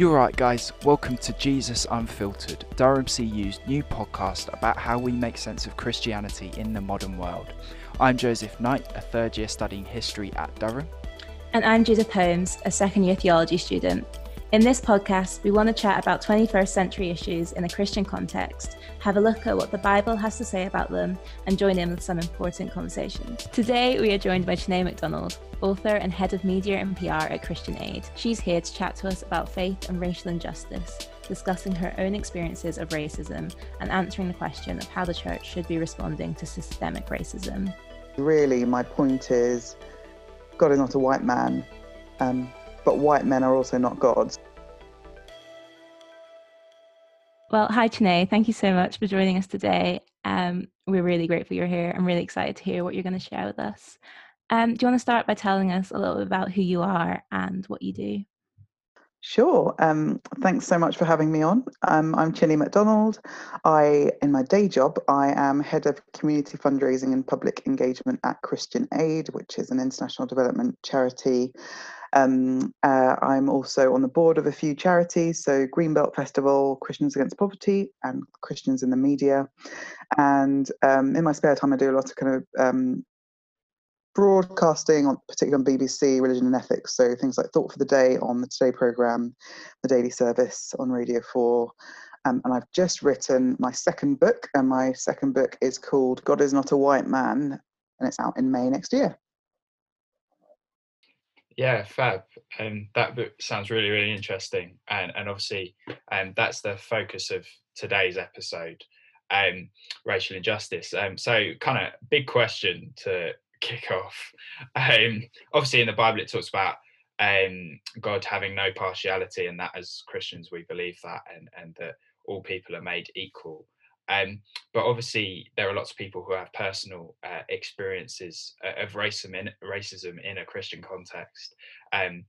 You're right, guys. Welcome to Jesus Unfiltered, Durham CU's new podcast about how we make sense of Christianity in the modern world. I'm Joseph Knight, a third year studying history at Durham. And I'm Judith Holmes, a second year theology student. In this podcast, we want to chat about 21st century issues in a Christian context, have a look at what the Bible has to say about them, and join in with some important conversations. Today, we are joined by Chine McDonald, author and head of media and PR at Christian Aid. She's here to chat to us about faith and racial injustice, discussing her own experiences of racism and answering the question of how the church should be responding to systemic racism. Really, my point is God is not a white man. Um, but white men are also not gods. Well, hi, Chine. Thank you so much for joining us today. Um, we're really grateful you're here. I'm really excited to hear what you're going to share with us. Um, do you want to start by telling us a little bit about who you are and what you do? Sure. Um, thanks so much for having me on. Um, I'm Chine McDonald. I, in my day job, I am head of community fundraising and public engagement at Christian Aid, which is an international development charity. Um, uh, I'm also on the board of a few charities, so Greenbelt Festival, Christians Against Poverty, and Christians in the Media. And um, in my spare time, I do a lot of kind of um, broadcasting, on, particularly on BBC, religion and ethics. So things like Thought for the Day on the Today programme, the Daily Service on Radio 4. Um, and I've just written my second book, and my second book is called God is Not a White Man, and it's out in May next year. Yeah, fab. And um, that book sounds really, really interesting. And, and obviously, um, that's the focus of today's episode um, racial injustice. Um, so, kind of big question to kick off. Um, obviously, in the Bible, it talks about um, God having no partiality, and that as Christians we believe that, and and that all people are made equal. Um, but obviously, there are lots of people who have personal uh, experiences uh, of racism in racism in a Christian context. Um,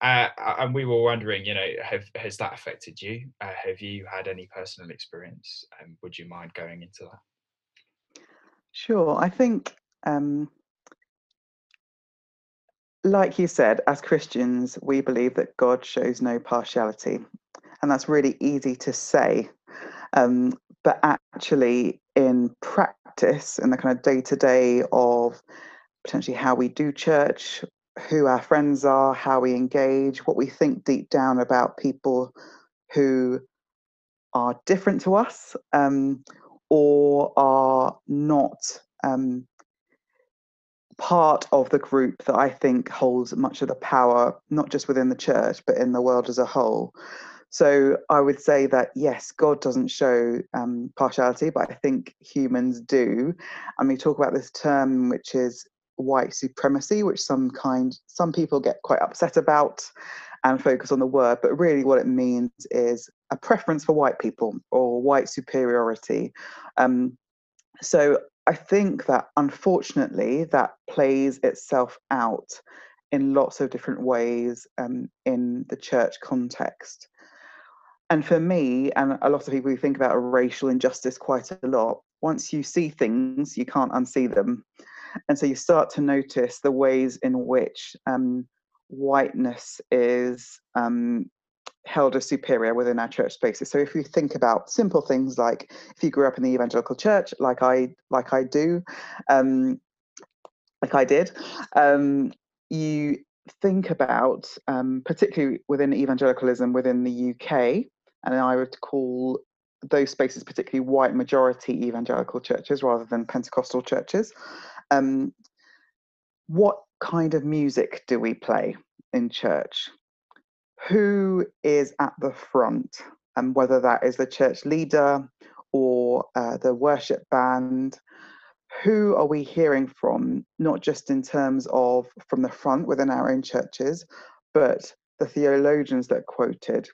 uh, and we were wondering, you know, have has that affected you? Uh, have you had any personal experience? Um, would you mind going into that? Sure. I think um, like you said, as Christians, we believe that God shows no partiality. And that's really easy to say. Um, but actually, in practice, in the kind of day to day of potentially how we do church, who our friends are, how we engage, what we think deep down about people who are different to us um, or are not um, part of the group that I think holds much of the power, not just within the church, but in the world as a whole. So I would say that yes, God doesn't show um, partiality, but I think humans do. And we talk about this term, which is white supremacy, which some kind some people get quite upset about and focus on the word, but really what it means is a preference for white people or white superiority. Um, so I think that unfortunately that plays itself out in lots of different ways um, in the church context. And for me, and a lot of people who think about racial injustice quite a lot, once you see things, you can't unsee them. And so you start to notice the ways in which um, whiteness is um, held as superior within our church spaces. So if you think about simple things like if you grew up in the evangelical church, like I like I do, um, like I did, um, you think about um, particularly within evangelicalism within the UK, and I would call those spaces particularly white majority evangelical churches rather than Pentecostal churches. Um, what kind of music do we play in church? who is at the front, and whether that is the church leader or uh, the worship band. Who are we hearing from, not just in terms of from the front within our own churches, but the theologians that quoted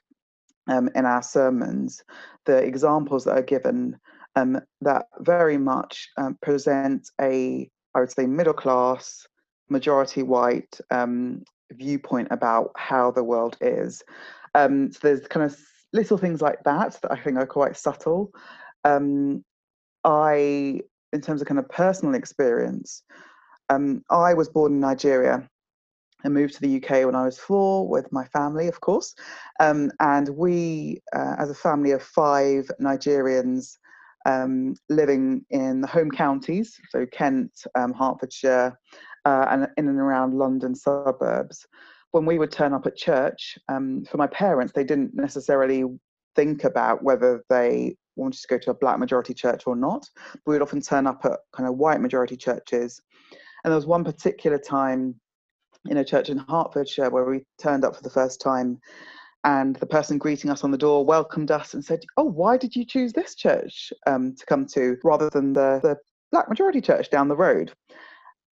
um, in our sermons, the examples that are given um, that very much um, present a, I would say, middle class, majority white um, viewpoint about how the world is. Um, so there's kind of little things like that that I think are quite subtle. Um, I, in terms of kind of personal experience, I was born in Nigeria, I moved to the UK when I was four with my family, of course. Um, and we, uh, as a family of five Nigerians um, living in the home counties, so Kent, um, Hertfordshire, uh, and in and around London suburbs, when we would turn up at church, um, for my parents, they didn't necessarily think about whether they wanted to go to a black majority church or not. We would often turn up at kind of white majority churches. And there was one particular time in a church in Hertfordshire where we turned up for the first time and the person greeting us on the door welcomed us and said, "Oh, why did you choose this church um, to come to rather than the, the black majority church down the road?"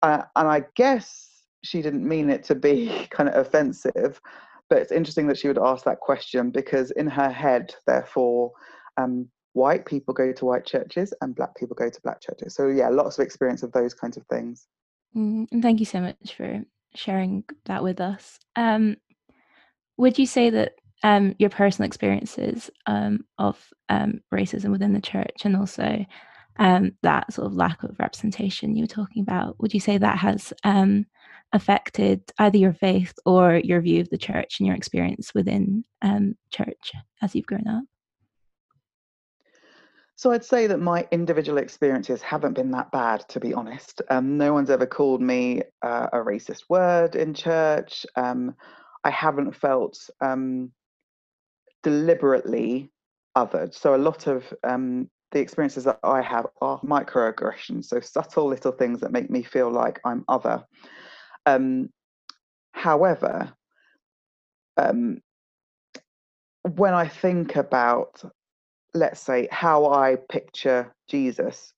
Uh, and I guess she didn't mean it to be kind of offensive, but it's interesting that she would ask that question because in her head, therefore, um, white people go to white churches and black people go to black churches. So yeah, lots of experience of those kinds of things. Mm, and thank you so much for sharing that with us. Um, would you say that um, your personal experiences um, of um, racism within the church and also um, that sort of lack of representation you were talking about, would you say that has um, affected either your faith or your view of the church and your experience within church as you've grown up? So I'd say that my individual experiences haven't been that bad, to be honest. Um, no one's ever called me uh, a racist word in church. Um, I haven't felt um, deliberately othered. So a lot of um, the experiences that I have are microaggressions, so subtle little things that make me feel like I'm other. Um, however, um, when I think about let's say, how I picture Jesus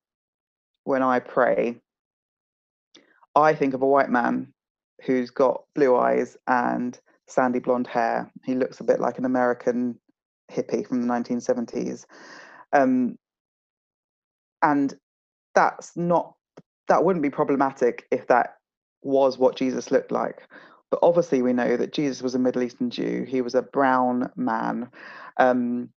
when I pray, I think of a white man who's got blue eyes and sandy blonde hair. He looks a bit like an American hippie from the 1970s. Um, and that's not, that wouldn't be problematic if that was what Jesus looked like. But obviously, we know that Jesus was a Middle Eastern Jew. He was a brown man. Um,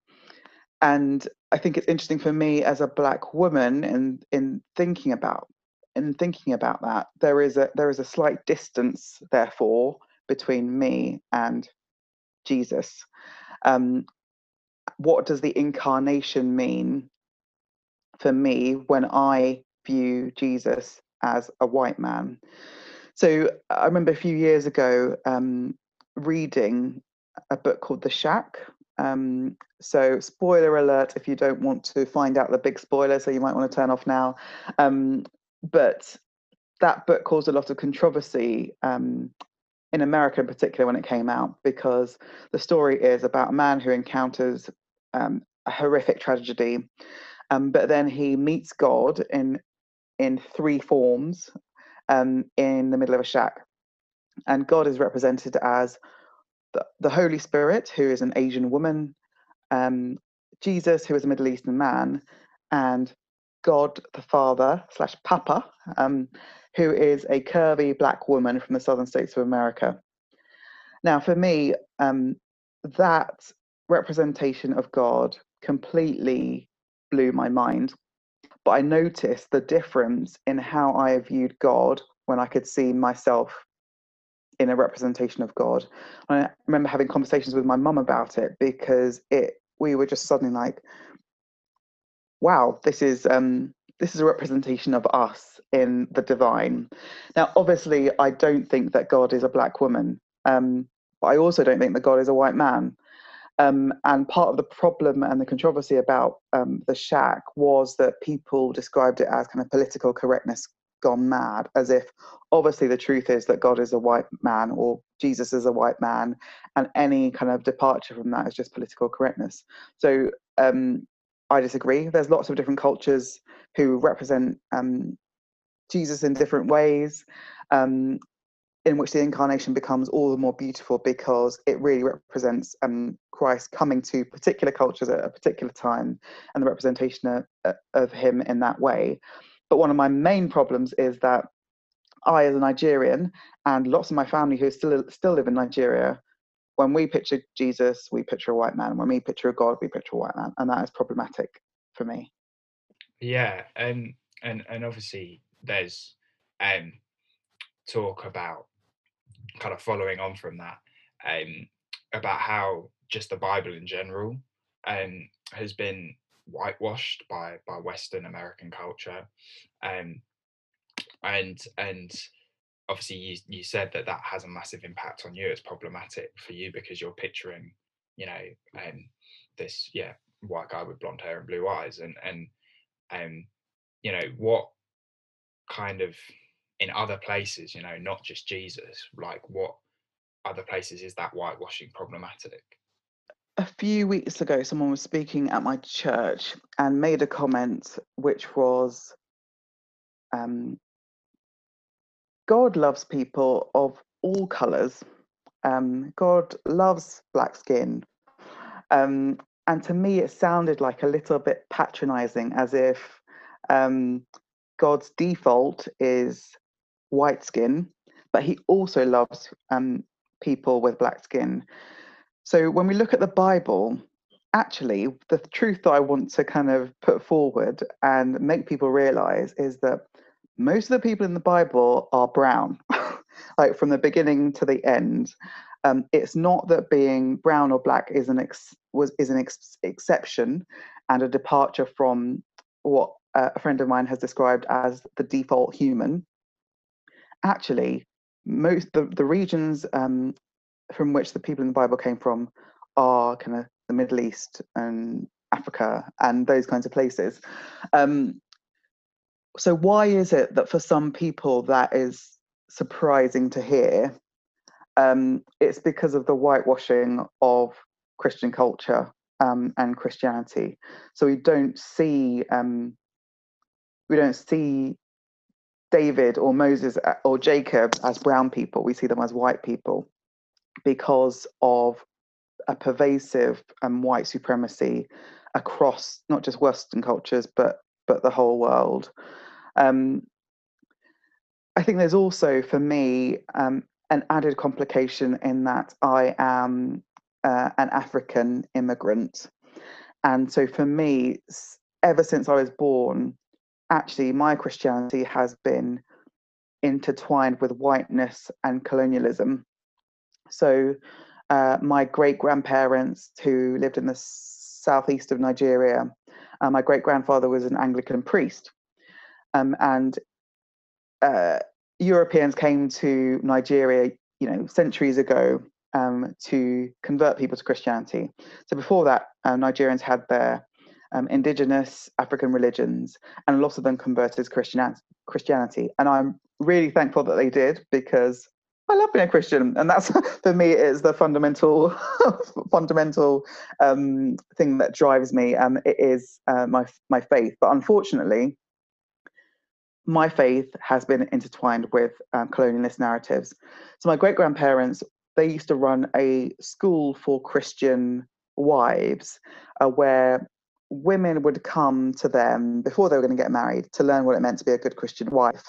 and I think it's interesting for me as a black woman in in thinking about in thinking about that there is a there is a slight distance therefore between me and Jesus. Um, what does the incarnation mean for me when I view Jesus as a white man? So I remember a few years ago um, reading a book called The Shack um, so, spoiler alert if you don't want to find out the big spoiler, so you might want to turn off now. Um, but that book caused a lot of controversy um, in America, in particular, when it came out, because the story is about a man who encounters um, a horrific tragedy, um, but then he meets God in in three forms um, in the middle of a shack, and God is represented as the, Holy Spirit, who is an Asian woman, um, Jesus, who is a Middle Eastern man, and God the Father slash Papa, um, who is a curvy black woman from the southern states of America. Now, for me, um, that representation of God completely blew my mind. But I noticed the difference in how I viewed God when I could see myself in a representation of God. And I remember having conversations with my mum about it because it we were just suddenly like, wow, this is um this is a representation of us in the divine. Now, obviously, I don't think that God is a black woman, um, but I also don't think that God is a white man. Um, and part of the problem and the controversy about um, the shack was that people described it as kind of political correctness gone mad, as if obviously the truth is that God is a white man or Jesus is a white man, and any kind of departure from that is just political correctness. So um, I disagree. There's lots of different cultures who represent um, Jesus in different ways. Um, in which the incarnation becomes all the more beautiful because it really represents um, Christ coming to particular cultures at a particular time and the representation of, of him in that way. But one of my main problems is that I, as a Nigerian, and lots of my family who still still live in Nigeria, when we picture Jesus, we picture a white man. When we picture a God, we picture a white man, and that is problematic for me. Yeah, and and and obviously there's um talk about kind of following on from that, um, about how just the Bible in general um, has been whitewashed by by Western American culture, um, and and obviously you you said that that has a massive impact on you. It's problematic for you because you're picturing, you know, um, this yeah white guy with blonde hair and blue eyes, and and um, you know what kind of in other places, you know, not just Jesus, like what other places is that whitewashing problematic? A few weeks ago, someone was speaking at my church and made a comment which was um, God loves people of all colours. Um, God loves black skin. Um, and to me, it sounded like a little bit patronizing, as if um, God's default is white skin, but he also loves um, people with black skin. So when we look at the Bible, actually, the truth that I want to kind of put forward and make people realize is that most of the people in the Bible are brown, like from the beginning to the end. Um, it's not that being brown or black is an ex- was is an ex- exception and a departure from what uh, a friend of mine has described as the default human. Actually, most the, the regions um, from which the people in the Bible came from are kind of the Middle East and Africa and those kinds of places. Um, so why is it that for some people that is surprising to hear? Um, it's because of the whitewashing of Christian culture um, and Christianity. So we don't see um, we don't see David or Moses uh, or Jacob as brown people. We see them as white people because of a pervasive um, white supremacy across not just Western cultures but but the whole world. Um, I think there's also for me um, an added complication in that I am uh, an African immigrant, and so for me, ever since I was born, actually my Christianity has been intertwined with whiteness and colonialism. So, uh, my great grandparents who lived in the southeast of Nigeria, uh, my great grandfather was an Anglican priest. Um, and uh, Europeans came to Nigeria, you know, centuries ago um, to convert people to Christianity. So before that, uh, Nigerians had their um, indigenous African religions, and lots of them converted to Christianity. And I'm really thankful that they did because I love being a Christian, and that's for me is the fundamental, fundamental um, thing that drives me. Um, it is uh, my my faith, but unfortunately, my faith has been intertwined with um, colonialist narratives. So my great grandparents they used to run a school for Christian wives, uh, where women would come to them before they were going to get married to learn what it meant to be a good Christian wife.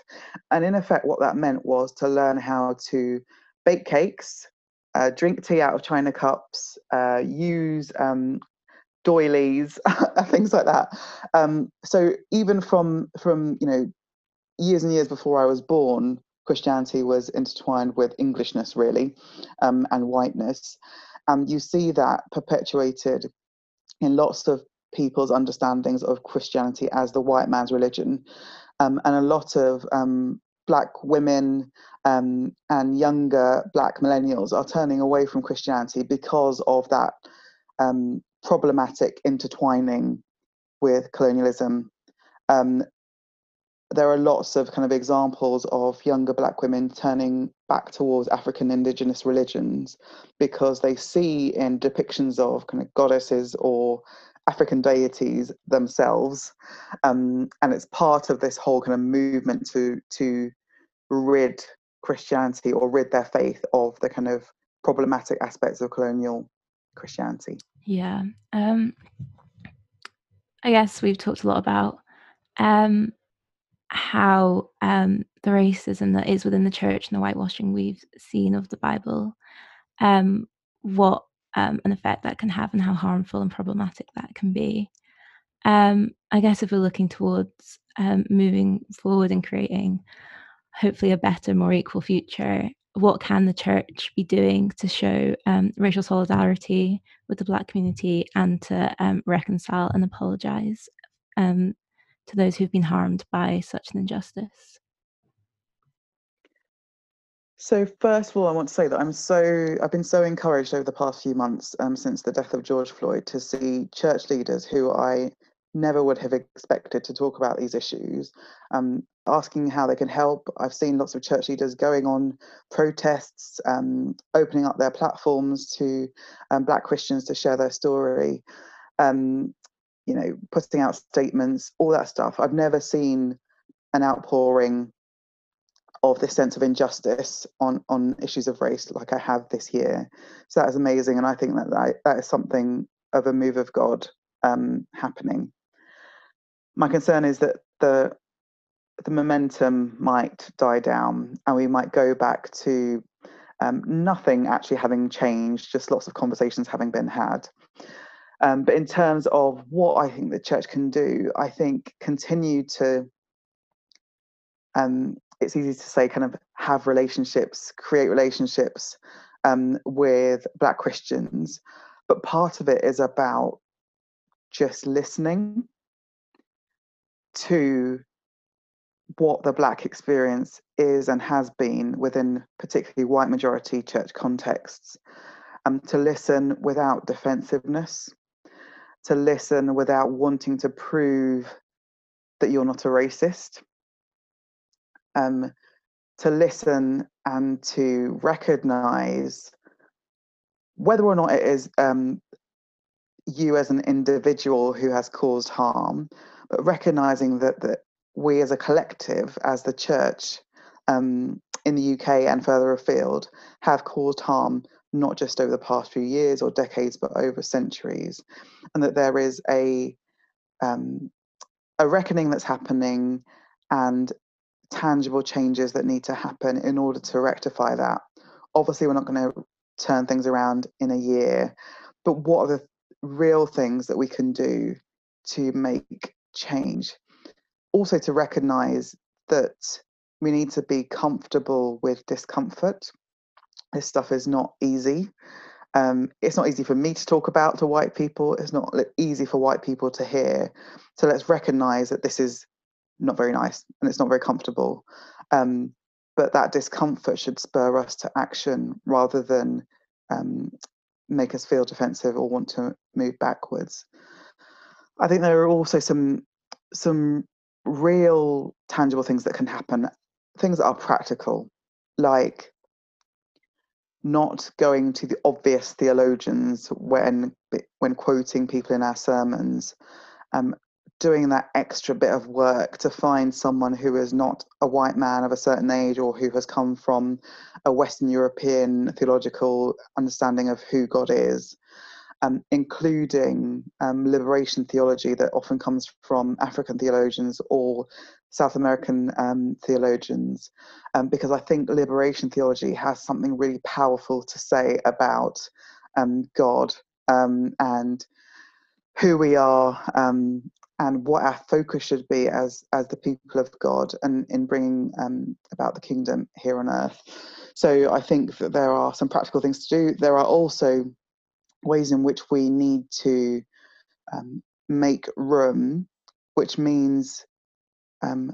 And in effect, what that meant was to learn how to bake cakes, uh, drink tea out of china cups, uh, use um, doilies, things like that. Um, so even from from you know years and years before I was born, Christianity was intertwined with Englishness really, um, and whiteness. And you see that perpetuated in lots of people's understandings of Christianity as the white man's religion. Um, and a lot of um, black women um, and younger black millennials are turning away from Christianity because of that um, problematic intertwining with colonialism. Um, there are lots of kind of examples of younger black women turning back towards African indigenous religions because they see in depictions of kind of goddesses or African deities themselves, um, and it's part of this whole kind of movement to to rid Christianity or rid their faith of the kind of problematic aspects of colonial Christianity. Yeah, um, I guess we've talked a lot about um, how um, the racism that is within the church and the whitewashing we've seen of the Bible, um, what um, an effect that can have and how harmful and problematic that can be. Um, I guess if we're looking towards um, moving forward and creating hopefully a better, more equal future, what can the church be doing to show um, racial solidarity with the Black community and to um, reconcile and apologise um, to those who've been harmed by such an injustice? So first of all, I want to say that I'm so I've been so encouraged over the past few months um, since the death of George Floyd to see church leaders who I never would have expected to talk about these issues, um, asking how they can help. I've seen lots of church leaders going on protests, um, opening up their platforms to um, Black Christians to share their story, um, you know, putting out statements, all that stuff. I've never seen an outpouring of this sense of injustice on on issues of race like I have this year. So that is amazing, and I think that that, that is something of a move of God um, happening my concern is that the the momentum might die down and we might go back to um, nothing actually having changed, just lots of conversations having been had. Um, but in terms of what I think the church can do, I think continue to, um, it's easy to say, kind of have relationships, create relationships um, with Black Christians. But part of it is about just listening to what the Black experience is and has been within particularly white majority church contexts, um, to listen without defensiveness, to listen without wanting to prove that you're not a racist, um, to listen and to recognize whether or not it is um, you as an individual who has caused harm, but recognizing that that we as a collective, as the church um, in the UK and further afield, have caused harm not just over the past few years or decades, but over centuries, and that there is a um, a reckoning that's happening and tangible changes that need to happen in order to rectify that. Obviously, we're not going to turn things around in a year, but what are the real things that we can do to make change. Also, to recognize that we need to be comfortable with discomfort. This stuff is not easy. Um, it's not easy for me to talk about to white people. It's not easy for white people to hear. So let's recognize that this is not very nice and it's not very comfortable. Um, but that discomfort should spur us to action rather than um, make us feel defensive or want to move backwards. I think there are also some some real tangible things that can happen, things that are practical, like not going to the obvious theologians when when quoting people in our sermons, um, doing that extra bit of work to find someone who is not a white man of a certain age or who has come from a Western European theological understanding of who God is, um, including um, liberation theology that often comes from African theologians or South American um, theologians, um, because I think liberation theology has something really powerful to say about um, God um, and who we are and what our focus should be as as the people of God and in bringing about the kingdom here on earth. So I think that there are some practical things to do. There are also ways in which we need to um, make room, which means um,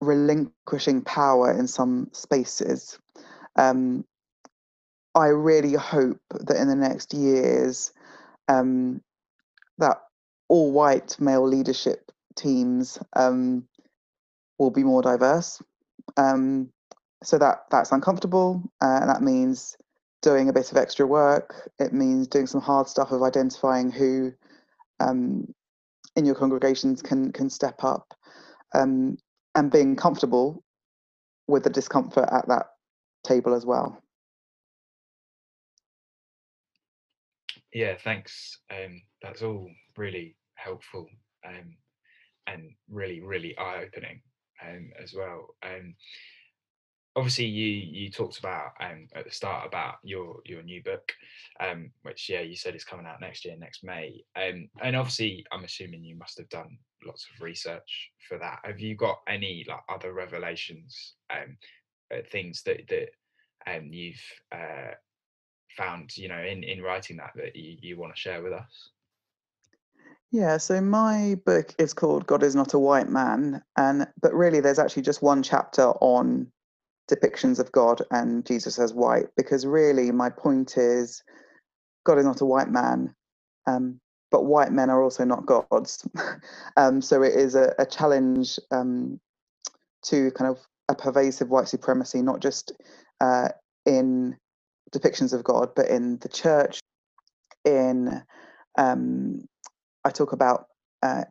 relinquishing power in some spaces. Um, I really hope that in the next years, um, that all white male leadership teams um, will be more diverse. Um, so that that's uncomfortable, uh, and that means doing a bit of extra work. It means doing some hard stuff of identifying who um, in your congregations can can step up um, and being comfortable with the discomfort at that table as well. Yeah, thanks. Um, that's all really helpful um, and really, really eye-opening um, as well. Um, obviously you you talked about um, at the start about your your new book um, which yeah you said is coming out next year next may um, and obviously i'm assuming you must have done lots of research for that have you got any like other revelations um, uh, things that that um, you've uh, found, you know, in in writing that that you, you want to share with us. Yeah, so my book is called God is Not a White Man, and but really there's actually just one chapter on depictions of God and Jesus as white, because really my point is God is not a white man, um, but white men are also not gods. um, so it is a, a challenge um, to kind of a pervasive white supremacy, not just uh, in depictions of God, but in the church, in um, I talk about uh,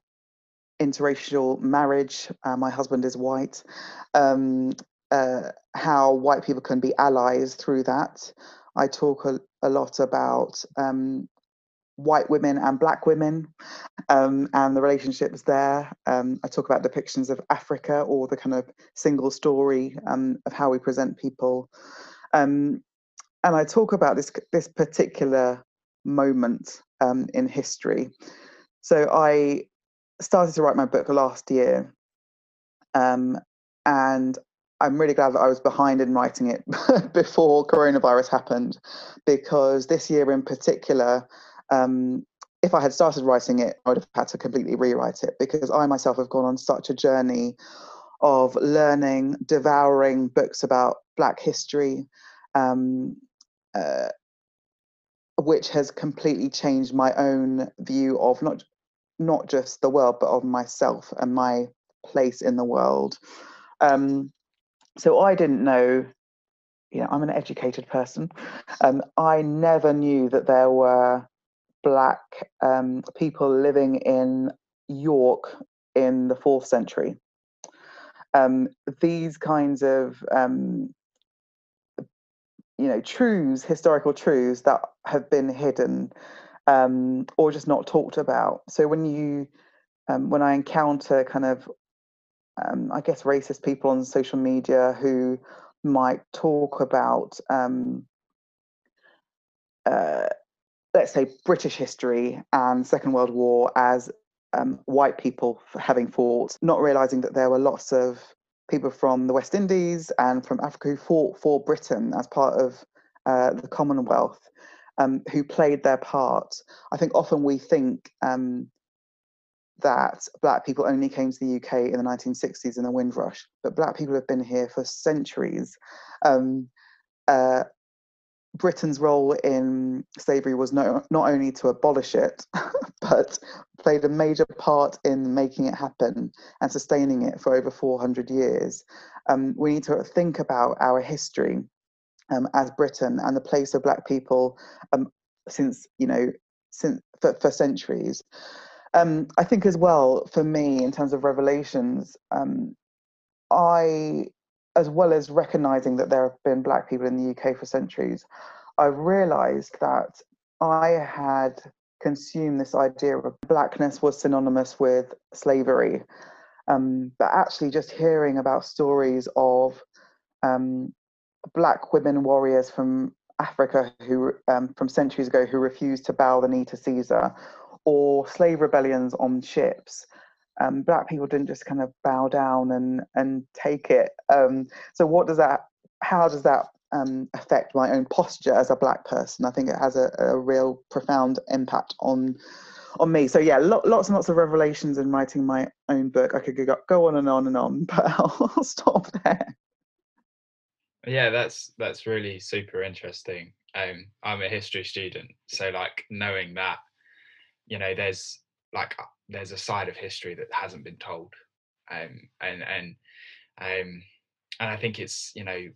interracial marriage. Uh, my husband is white. Um, uh, how white people can be allies through that. I talk a, a lot about um, white women and black women um, and the relationships there. Um, I talk about depictions of Africa or the kind of single story um, of how we present people. Um, and I talk about this this particular moment in history so I started to write my book last year, um, and I'm really glad that I was behind in writing it before coronavirus happened, because this year in particular, um, if I had started writing it, I would have had to completely rewrite it because I myself have gone on such a journey of learning, devouring books about Black history, um, uh, which has completely changed my own view of not not just the world, but of myself and my place in the world. Um, so I didn't know, you know, I'm an educated person. Um, I never knew that there were black um, people living in York in the fourth century. Um, these kinds of um, you know truths historical truths that have been hidden um, or just not talked about. So when you, um, when I encounter kind of, um, I guess, racist people on social media who might talk about, um, uh, let's say, British history and Second World War as um, white people having fought, not realizing that there were lots of people from the West Indies and from Africa who fought for Britain as part of uh, the Commonwealth um, who played their part. I think often we think um, that black people only came to the UK in the 1960s in the Windrush, but black people have been here for centuries. Um, uh, Britain's role in slavery was no, not only to abolish it, but played a major part in making it happen and sustaining it for over 400 years. Um, we need to think about our history um, as Britain and the place of Black people um, since you know since for, for centuries. Um, I think as well for me in terms of revelations, um, I as well as recognizing that there have been Black people in the UK for centuries, I've realised that I had consumed this idea of blackness was synonymous with slavery. Um, but actually, just hearing about stories of um, black women warriors from Africa who, um, from centuries ago, who refused to bow the knee to Caesar, or slave rebellions on ships. Um, black people didn't just kind of bow down and and take it. Um, so what does that? How does that um, affect my own posture as a black person? I think it has a, a real profound impact on on me. So yeah, lo- lots and lots of revelations in writing my own book. I could go, go on and on and on, but I'll stop there. Yeah, that's that's really super interesting. Um, I'm a history student, so like knowing that, you know, there's like uh, there's a side of history that hasn't been told, um, and and um, and I think it's you know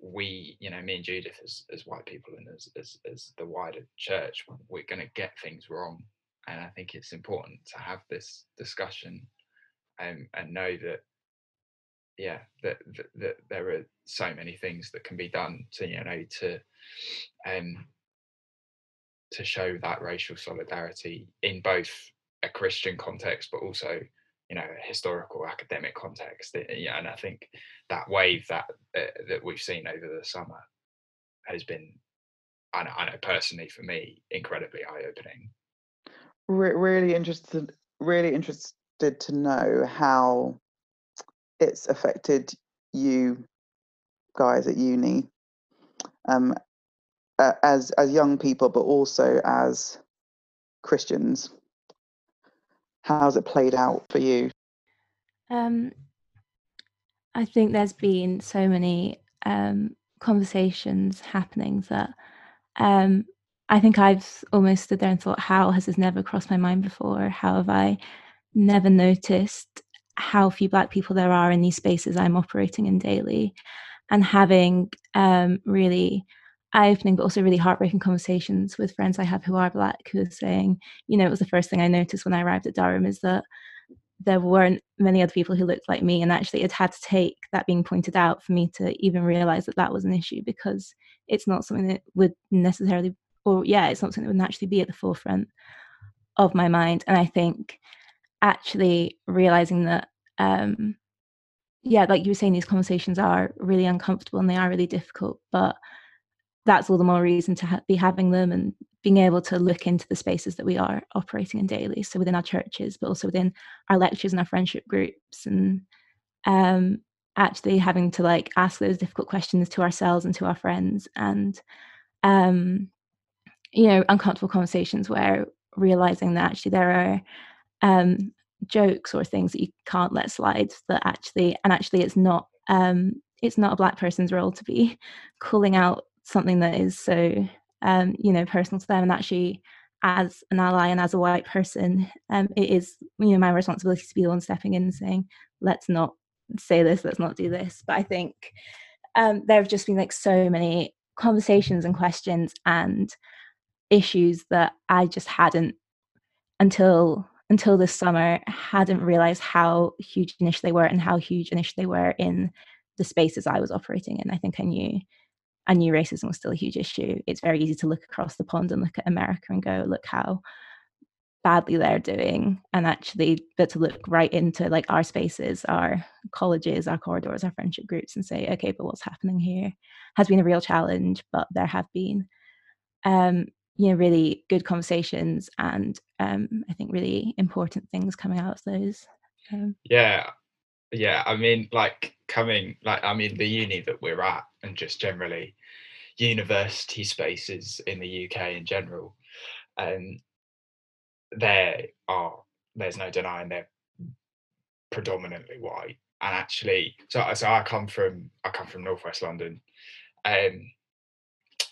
we you know me and Judith as as white people and as as, as the wider church we're going to get things wrong, and I think it's important to have this discussion, um, and know that yeah that, that, that there are so many things that can be done to you know to um to show that racial solidarity in both a christian context but also you know a historical academic context. Eh, yeah and i think that wave that uh, that we've seen over the summer has been I know, I know personally for me incredibly eye-opening. Re- really interested really interested to know how it's affected you guys at uni um, as as young people, but also as Christians? How's it played out for you? Um, I think there's been so many um, conversations happening that um, I think I've almost stood there and thought, how has this never crossed my mind before? How have I never noticed how few Black people there are in these spaces I'm operating in daily? And having um, really eye opening, but also really heartbreaking conversations with friends I have who are Black, who are saying, you know, it was the first thing I noticed when I arrived at Durham is that there weren't many other people who looked like me and actually it had to take that being pointed out for me to even realize that that was an issue because it's not something that would necessarily or yeah it's not something that would naturally be at the forefront of my mind and i think actually realizing that um yeah like you were saying these conversations are really uncomfortable and they are really difficult but that's all the more reason to ha- be having them and being able to look into the spaces that we are operating in daily. So within our churches but also within our lectures and our friendship groups and um, actually having to like ask those difficult questions to ourselves and to our friends and um, you know uncomfortable conversations where realizing that actually there are um, jokes or things that you can't let slide that actually and actually it's not um, it's not a black person's role to be calling out something that is so um, you know personal to them and actually as an ally and as a white person um, it is you know my responsibility to be the one stepping in and saying let's not say this let's not do this. But i think um, there have just been like so many conversations and questions and issues that i just hadn't until until this summer hadn't realized how huge an issue they were and how huge an issue they were in the spaces i was operating in i think i knew I knew racism was still a huge issue. It's very easy to look across the pond and look at America and go, look how badly they're doing. And actually, but to look right into like our spaces, our colleges, our corridors, our friendship groups, and say, okay, but what's happening here has been a real challenge, but there have been, um, you know, really good conversations and um, I think really important things coming out of those. Um, yeah, yeah. I mean, like coming, like I mean, the uni that we're at, and just generally university spaces in the UK in general, um, there are there's no denying they're predominantly white. And actually, so so I come from I come from northwest London, um,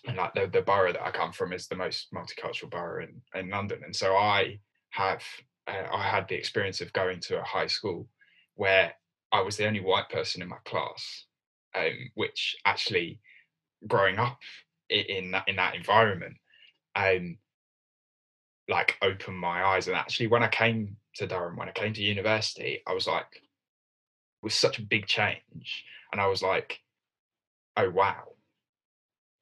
and like the the borough that I come from is the most multicultural borough in in London, and so I have uh, I had the experience of going to a high school where I was the only white person in my class, um, which actually growing up in that in that environment um like opened my eyes. And actually when i came to durham when i came to university i was like was such a big change. And i was like oh wow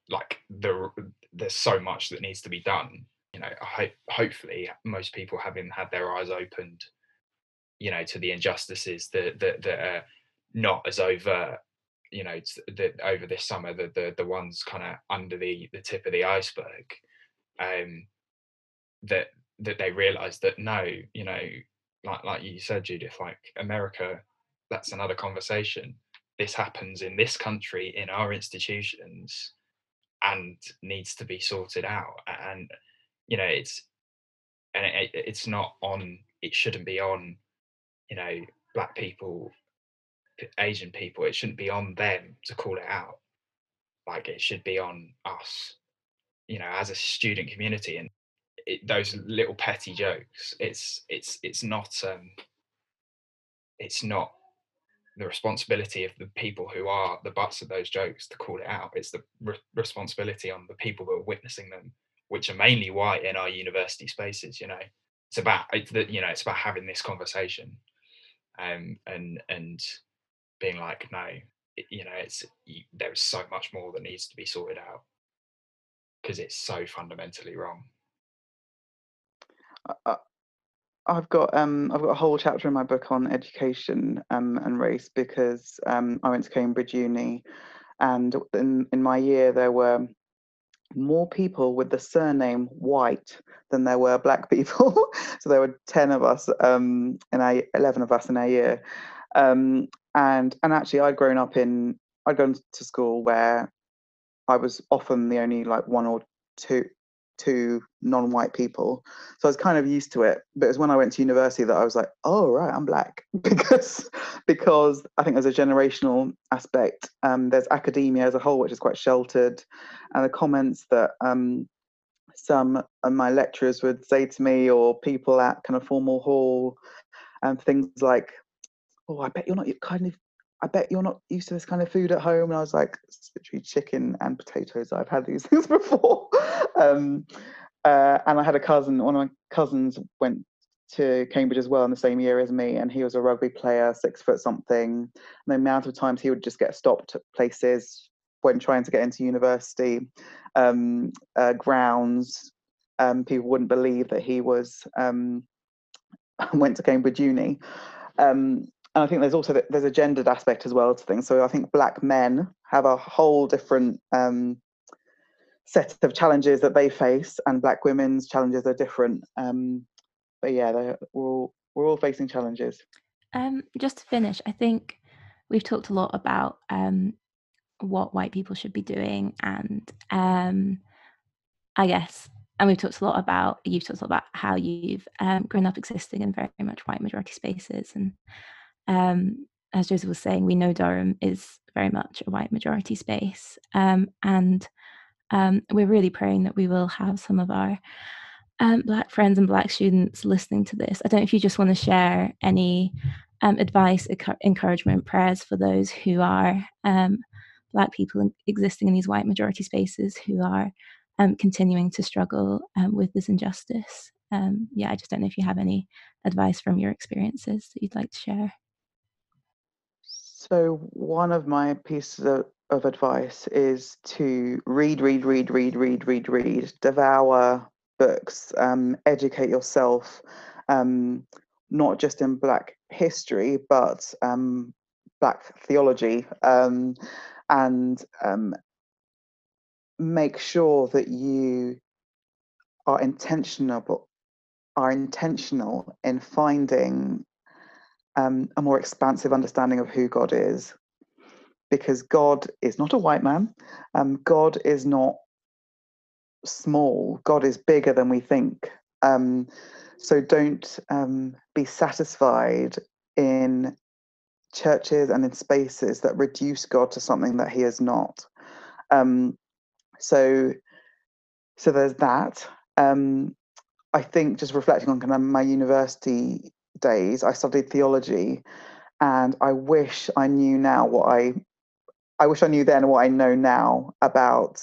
like there there's so much that needs to be done you know i hope hopefully most people having had their eyes opened you know to the injustices that that, that are not as overt you know the, over this summer the the, the ones kind of under the the tip of the iceberg um that that they realize that no you know like like you said judith like america that's another conversation. This happens in this country in our institutions and needs to be sorted out and you know it's and it, it's not on it shouldn't be on you know black people Asian people, it shouldn't be on them to call it out. Like it should be on us, you know, as a student community. And it, those little petty jokes, it's it's it's not um, it's not the responsibility of the people who are the butts of those jokes to call it out. It's the re- responsibility on the people who are witnessing them, which are mainly white in our university spaces. You know, it's about it's the, you know it's about having this conversation, um, and and being like, no, it, you know, it's you, there's so much more that needs to be sorted out because it's so fundamentally wrong. I've got um, I've got a whole chapter in my book on education um, and race because um, I went to Cambridge Uni, and in in my year there were more people with the surname White than there were black people. so there were ten of us um, and I eleven of us in our year, um, and and actually I'd grown up in I'd gone to school where I was often the only like one or two two non-white people. So i was kind of used to it but it was when i went to university that i was like oh right i'm black. Because because i think there's a generational aspect um, there's academia as a whole which is quite sheltered. And the comments that um, some of my lecturers would say to me or people at kind of formal hall and things like oh i bet you're not kind of I bet you're not used to this kind of food at home. And I was like, it's literally chicken and potatoes. I've had these things before. um, uh, and I had a cousin, one of my cousins went to Cambridge as well in the same year as me, and he was a rugby player, six foot something. And the amount of times he would just get stopped at places when trying to get into university um, uh, grounds, um, people wouldn't believe that he was um, went to Cambridge Uni. Um, and I think there's also there's a gendered aspect as well to things. So I think black men have a whole different um, set of challenges that they face, and black women's challenges are different. Um, but yeah, we're all we're all facing challenges. Um, just to finish, I think we've talked a lot about um, what white people should be doing, and um, I guess, and we've talked a lot about you've talked a lot about how you've um, grown up existing in very much white majority spaces, and um, as Joseph was saying, we know Durham is very much a white majority space. Um, and um, we're really praying that we will have some of our um, Black friends and Black students listening to this. I don't know if you just want to share any um, advice, encouragement, prayers for those who are um, Black people existing in these white majority spaces who are continuing to struggle with this injustice. yeah, I just don't know if you have any advice from your experiences that you'd like to share. So one of my pieces of, of advice is to read, read, read, read, read, read, read, devour books, um, educate yourself, um, not just in Black history, but um, Black theology, um, and um, make sure that you are intentional are intentional in finding um, a more expansive understanding of who God is, because God is not a white man. Um, God is not small. God is bigger than we think. Um, so don't um, be satisfied in churches and in spaces that reduce God to something that He is not. Um, so, so there's that. Um, I think just reflecting on kind of my university days, I studied theology, and I wish I knew now what I, I wish I knew then what I know now about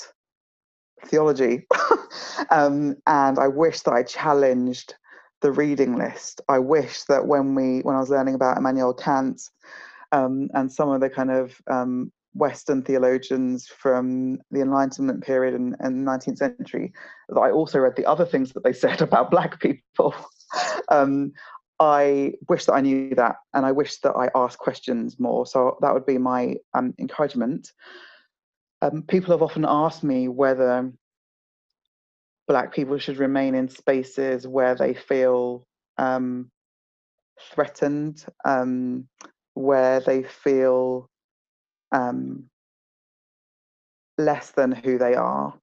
theology, um, and I wish that I challenged the reading list. I wish that when we, when I was learning about Immanuel Kant um, and some of the kind of um, Western theologians from the Enlightenment period and, and 19th century, that I also read the other things that they said about Black people. um, I wish that I knew that, and I wish that I asked questions more. So that would be my um, encouragement. Um, people have often asked me whether Black people should remain in spaces where they feel um, threatened, um, where they feel um, less than who they are.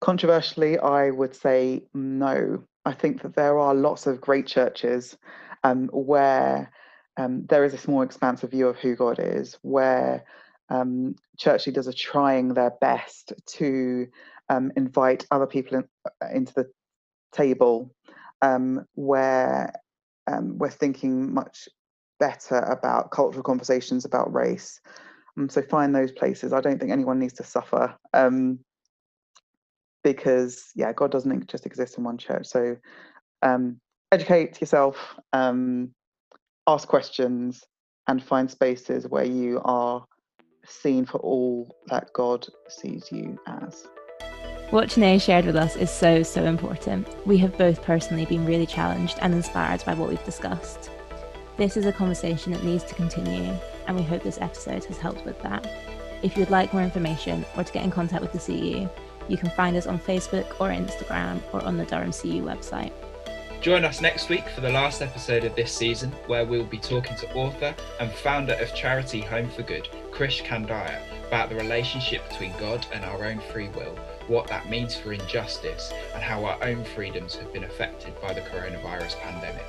Controversially, I would say no. I think that there are lots of great churches um, where um, there is a more expansive view of who God is, where um, church leaders are trying their best to um, invite other people in, uh, into the table, um, where um, we're thinking much better about cultural conversations about race. so find those places. I don't think anyone needs to suffer because yeah, God doesn't just exist in one church. So um, educate yourself, um, ask questions, and find spaces where you are seen for all that God sees you as. What Chine shared with us is so, so important. We have both personally been really challenged and inspired by what we've discussed. This is a conversation that needs to continue, and we hope this episode has helped with that. If you'd like more information or to get in contact with the CU, you can find us on Facebook or Instagram or on the Durham CU website. Join us next week for the last episode of this season, where we'll be talking to author and founder of charity Home for Good, Krish Kandiah, about the relationship between God and our own free will, what that means for injustice, and how our own freedoms have been affected by the coronavirus pandemic.